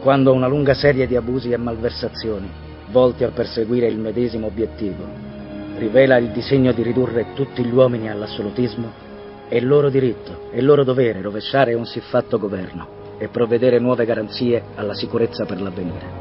quando una lunga serie di abusi e malversazioni, volti a perseguire il medesimo obiettivo, rivela il disegno di ridurre tutti gli uomini all'assolutismo, è loro diritto, il loro dovere rovesciare un siffatto governo e provvedere nuove garanzie alla sicurezza per l'avvenire.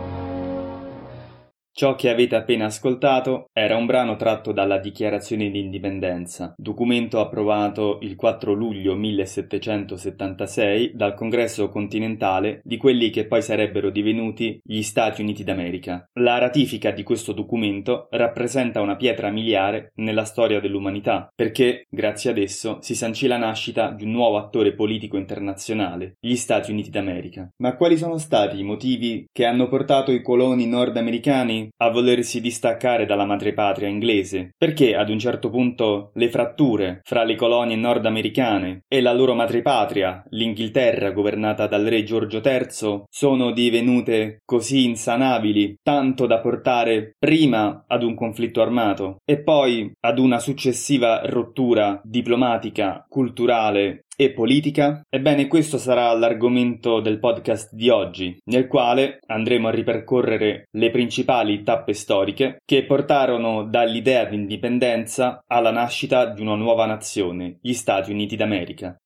Ciò che avete appena ascoltato era un brano tratto dalla Dichiarazione di Indipendenza, documento approvato il 4 luglio 1776 dal Congresso continentale di quelli che poi sarebbero divenuti gli Stati Uniti d'America. La ratifica di questo documento rappresenta una pietra miliare nella storia dell'umanità, perché, grazie ad esso, si sancì la nascita di un nuovo attore politico internazionale, gli Stati Uniti d'America. Ma quali sono stati i motivi che hanno portato i coloni nordamericani a volersi distaccare dalla madrepatria inglese, perché ad un certo punto le fratture fra le colonie nordamericane e la loro madrepatria, l'Inghilterra governata dal re Giorgio III, sono divenute così insanabili, tanto da portare prima ad un conflitto armato e poi ad una successiva rottura diplomatica, culturale e politica? Ebbene, questo sarà l'argomento del podcast di oggi, nel quale andremo a ripercorrere le principali tappe storiche che portarono dall'idea di indipendenza alla nascita di una nuova nazione, gli Stati Uniti d'America.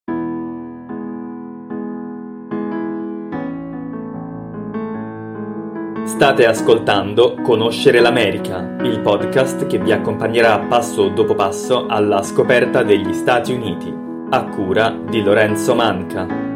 State ascoltando Conoscere l'America, il podcast che vi accompagnerà passo dopo passo alla scoperta degli Stati Uniti a cura di Lorenzo Manca.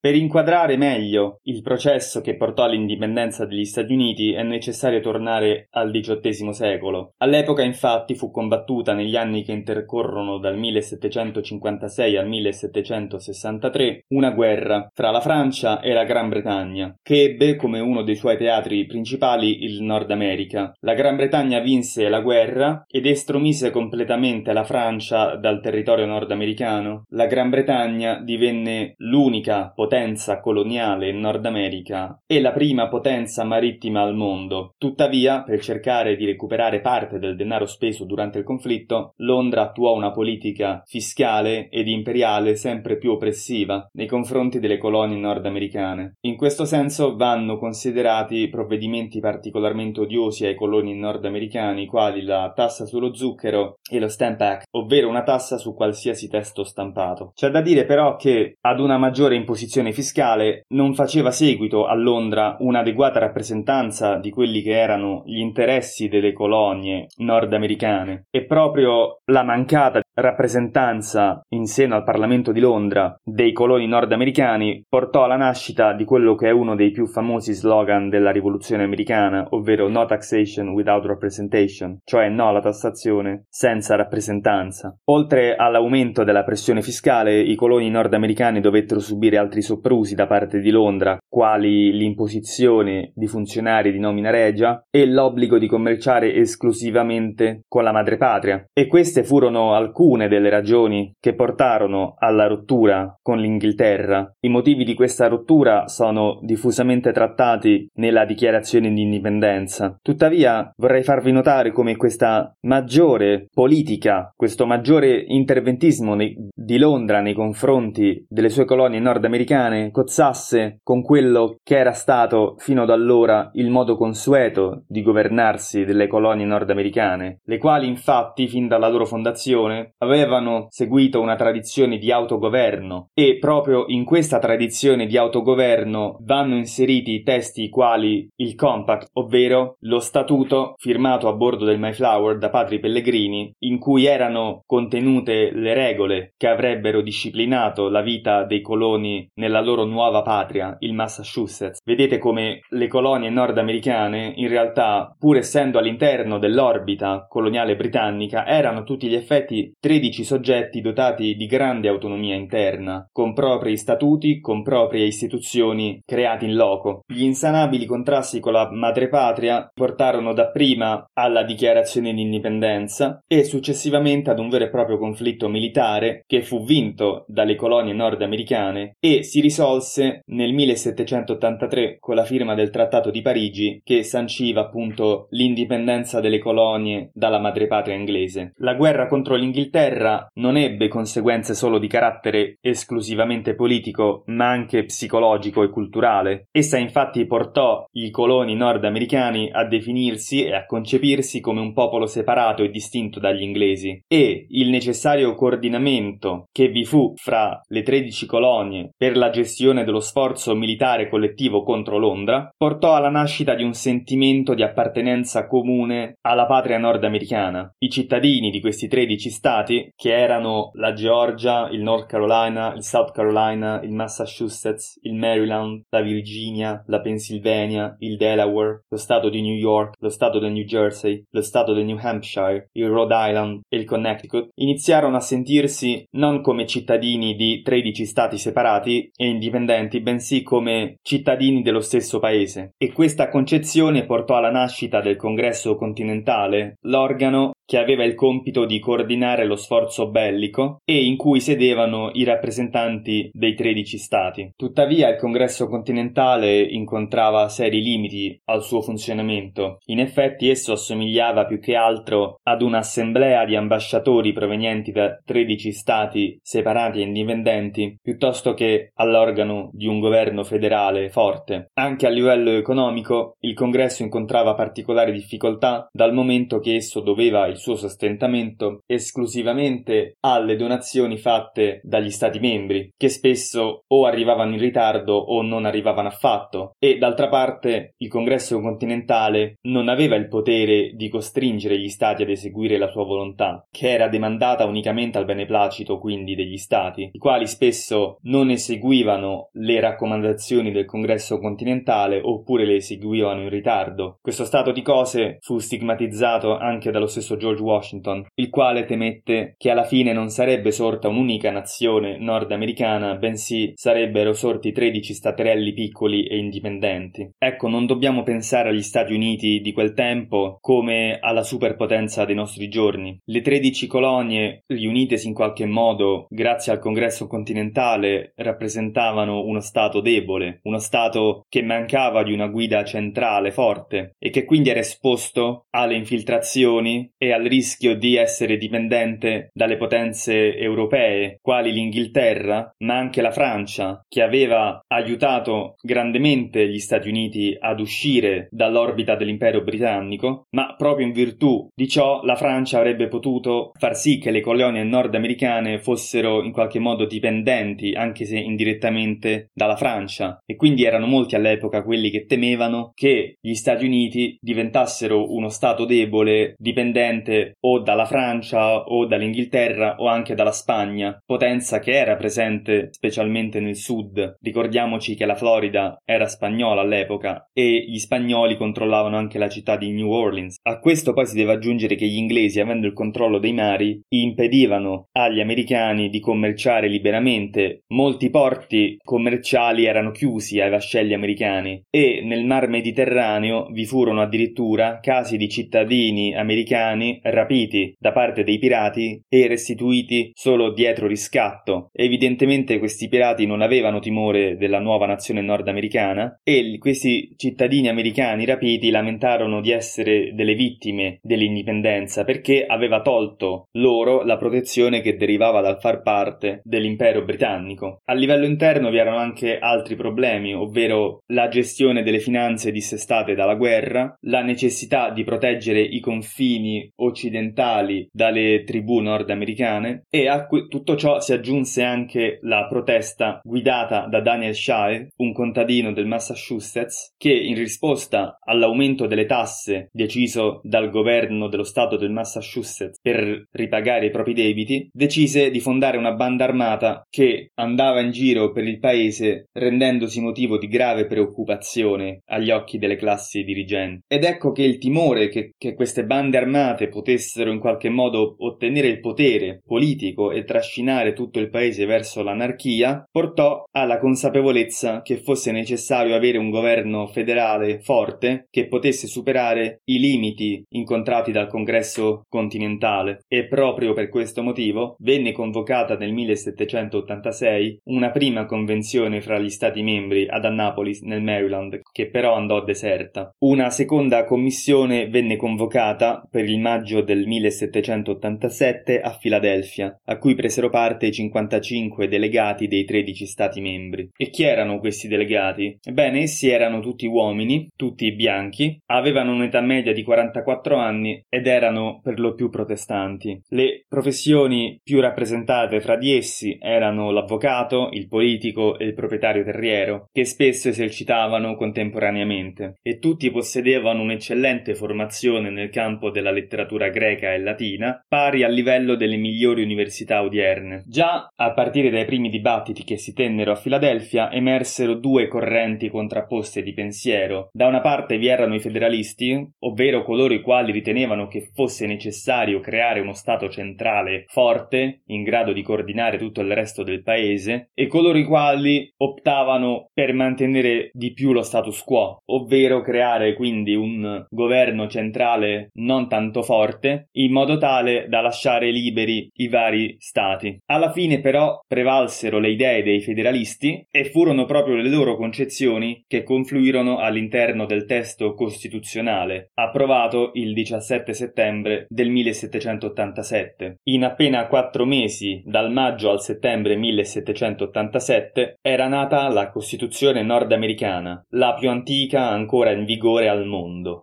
Per inquadrare meglio il processo che portò all'indipendenza degli Stati Uniti è necessario tornare al XVIII secolo. All'epoca infatti fu combattuta negli anni che intercorrono dal 1756 al 1763 una guerra fra la Francia e la Gran Bretagna, che ebbe come uno dei suoi teatri principali il Nord America. La Gran Bretagna vinse la guerra ed estromise completamente la Francia dal territorio nordamericano. La Gran Bretagna divenne l'unica potenza potenza coloniale in Nord America e la prima potenza marittima al mondo. Tuttavia, per cercare di recuperare parte del denaro speso durante il conflitto, Londra attuò una politica fiscale ed imperiale sempre più oppressiva nei confronti delle colonie nordamericane. In questo senso vanno considerati provvedimenti particolarmente odiosi ai coloni nordamericani quali la tassa sullo zucchero e lo Stamp Act, ovvero una tassa su qualsiasi testo stampato. C'è da dire però che ad una maggiore imposizione Unione fiscale non faceva seguito a Londra un'adeguata rappresentanza di quelli che erano gli interessi delle colonie nordamericane e proprio la mancata rappresentanza in seno al Parlamento di Londra dei coloni nordamericani portò alla nascita di quello che è uno dei più famosi slogan della rivoluzione americana, ovvero no taxation without representation, cioè no alla tassazione senza rappresentanza. Oltre all'aumento della pressione fiscale, i coloni nordamericani dovettero subire altri soprusi da parte di Londra, quali l'imposizione di funzionari di nomina regia e l'obbligo di commerciare esclusivamente con la madrepatria. E queste furono alcune delle ragioni che portarono alla rottura con l'Inghilterra. I motivi di questa rottura sono diffusamente trattati nella dichiarazione di indipendenza. Tuttavia vorrei farvi notare come questa maggiore politica, questo maggiore interventismo di Londra nei confronti delle sue colonie nordamericane cozzasse con quello che era stato fino ad allora il modo consueto di governarsi delle colonie nordamericane, le quali infatti fin dalla loro fondazione avevano seguito una tradizione di autogoverno e proprio in questa tradizione di autogoverno vanno inseriti testi quali il Compact, ovvero lo statuto firmato a bordo del Mayflower da padri pellegrini, in cui erano contenute le regole che avrebbero disciplinato la vita dei coloni nella loro nuova patria, il Massachusetts. Vedete come le colonie nordamericane, in realtà, pur essendo all'interno dell'orbita coloniale britannica, erano tutti gli effetti 13 soggetti dotati di grande autonomia interna, con propri statuti, con proprie istituzioni creati in loco. Gli insanabili contrasti con la madrepatria portarono dapprima alla dichiarazione di indipendenza e successivamente ad un vero e proprio conflitto militare che fu vinto dalle colonie nordamericane e si si risolse nel 1783 con la firma del Trattato di Parigi che sanciva appunto l'indipendenza delle colonie dalla madrepatria inglese. La guerra contro l'Inghilterra non ebbe conseguenze solo di carattere esclusivamente politico, ma anche psicologico e culturale. Essa infatti portò i coloni nordamericani a definirsi e a concepirsi come un popolo separato e distinto dagli inglesi e il necessario coordinamento che vi fu fra le 13 colonie per la gestione dello sforzo militare collettivo contro Londra portò alla nascita di un sentimento di appartenenza comune alla patria nordamericana. I cittadini di questi 13 stati, che erano la Georgia, il North Carolina, il South Carolina, il Massachusetts, il Maryland, la Virginia, la Pennsylvania, il Delaware, lo stato di New York, lo stato del New Jersey, lo stato del New Hampshire, il Rhode Island e il Connecticut, iniziarono a sentirsi non come cittadini di 13 stati separati e indipendenti, bensì come cittadini dello stesso paese. E questa concezione portò alla nascita del Congresso continentale, l'organo che aveva il compito di coordinare lo sforzo bellico e in cui sedevano i rappresentanti dei 13 stati. Tuttavia il congresso continentale incontrava seri limiti al suo funzionamento. In effetti esso assomigliava più che altro ad un'assemblea di ambasciatori provenienti da 13 stati separati e indipendenti piuttosto che all'organo di un governo federale forte. Anche a livello economico il congresso incontrava particolari difficoltà dal momento che esso doveva il suo sostentamento esclusivamente alle donazioni fatte dagli Stati membri, che spesso o arrivavano in ritardo o non arrivavano affatto, e d'altra parte il Congresso continentale non aveva il potere di costringere gli Stati ad eseguire la sua volontà, che era demandata unicamente al beneplacito quindi degli Stati, i quali spesso non eseguivano le raccomandazioni del Congresso continentale oppure le eseguivano in ritardo. Questo stato di cose fu stigmatizzato anche dallo stesso George George Washington, il quale temette che alla fine non sarebbe sorta un'unica nazione nordamericana, bensì sarebbero sorti 13 staterelli piccoli e indipendenti. Ecco, non dobbiamo pensare agli Stati Uniti di quel tempo come alla superpotenza dei nostri giorni. Le 13 colonie, riunitesi in qualche modo grazie al congresso continentale, rappresentavano uno Stato debole, uno Stato che mancava di una guida centrale forte e che quindi era esposto alle infiltrazioni e al rischio di essere dipendente dalle potenze europee, quali l'Inghilterra, ma anche la Francia, che aveva aiutato grandemente gli Stati Uniti ad uscire dall'orbita dell'impero britannico, ma proprio in virtù di ciò la Francia avrebbe potuto far sì che le colonie nordamericane fossero in qualche modo dipendenti, anche se indirettamente, dalla Francia, e quindi erano molti all'epoca quelli che temevano che gli Stati Uniti diventassero uno Stato debole, dipendente o dalla Francia o dall'Inghilterra o anche dalla Spagna, potenza che era presente specialmente nel sud. Ricordiamoci che la Florida era spagnola all'epoca e gli spagnoli controllavano anche la città di New Orleans. A questo poi si deve aggiungere che gli inglesi, avendo il controllo dei mari, impedivano agli americani di commerciare liberamente. Molti porti commerciali erano chiusi ai vascelli americani e nel mar Mediterraneo vi furono addirittura casi di cittadini americani rapiti da parte dei pirati e restituiti solo dietro riscatto. Evidentemente questi pirati non avevano timore della nuova nazione nordamericana e questi cittadini americani rapiti lamentarono di essere delle vittime dell'indipendenza perché aveva tolto loro la protezione che derivava dal far parte dell'impero britannico. A livello interno vi erano anche altri problemi, ovvero la gestione delle finanze dissestate dalla guerra, la necessità di proteggere i confini occidentali dalle tribù nordamericane e a tutto ciò si aggiunse anche la protesta guidata da Daniel Shire, un contadino del Massachusetts, che in risposta all'aumento delle tasse deciso dal governo dello stato del Massachusetts per ripagare i propri debiti, decise di fondare una banda armata che andava in giro per il paese rendendosi motivo di grave preoccupazione agli occhi delle classi dirigenti. Ed ecco che il timore che, che queste bande armate potessero in qualche modo ottenere il potere politico e trascinare tutto il paese verso l'anarchia, portò alla consapevolezza che fosse necessario avere un governo federale forte che potesse superare i limiti incontrati dal congresso continentale e proprio per questo motivo venne convocata nel 1786 una prima convenzione fra gli stati membri ad Annapolis nel Maryland che però andò deserta. Una seconda commissione venne convocata per il maggio del 1787 a Filadelfia, a cui presero parte i 55 delegati dei 13 stati membri. E chi erano questi delegati? Ebbene, essi erano tutti uomini, tutti bianchi, avevano un'età media di 44 anni ed erano per lo più protestanti. Le professioni più rappresentate fra di essi erano l'avvocato, il politico e il proprietario terriero, che spesso esercitavano contemporaneamente, e tutti possedevano un'eccellente formazione nel campo della letteratura greca e latina, pari al livello delle migliori università odierne. Già a partire dai primi dibattiti che si tennero a Filadelfia emersero due correnti contrapposte di pensiero. Da una parte vi erano i federalisti, ovvero coloro i quali ritenevano che fosse necessario creare uno Stato centrale forte, in grado di coordinare tutto il resto del paese, e coloro i quali optavano per mantenere di più lo status quo, ovvero creare quindi un governo centrale non tanto forte, in modo tale da lasciare liberi i vari stati. Alla fine però prevalsero le idee dei federalisti e furono proprio le loro concezioni che confluirono all'interno del testo costituzionale, approvato il 17 settembre del 1787. In appena quattro mesi, dal maggio al settembre 1787, era nata la Costituzione nordamericana, la più antica ancora in vigore al mondo.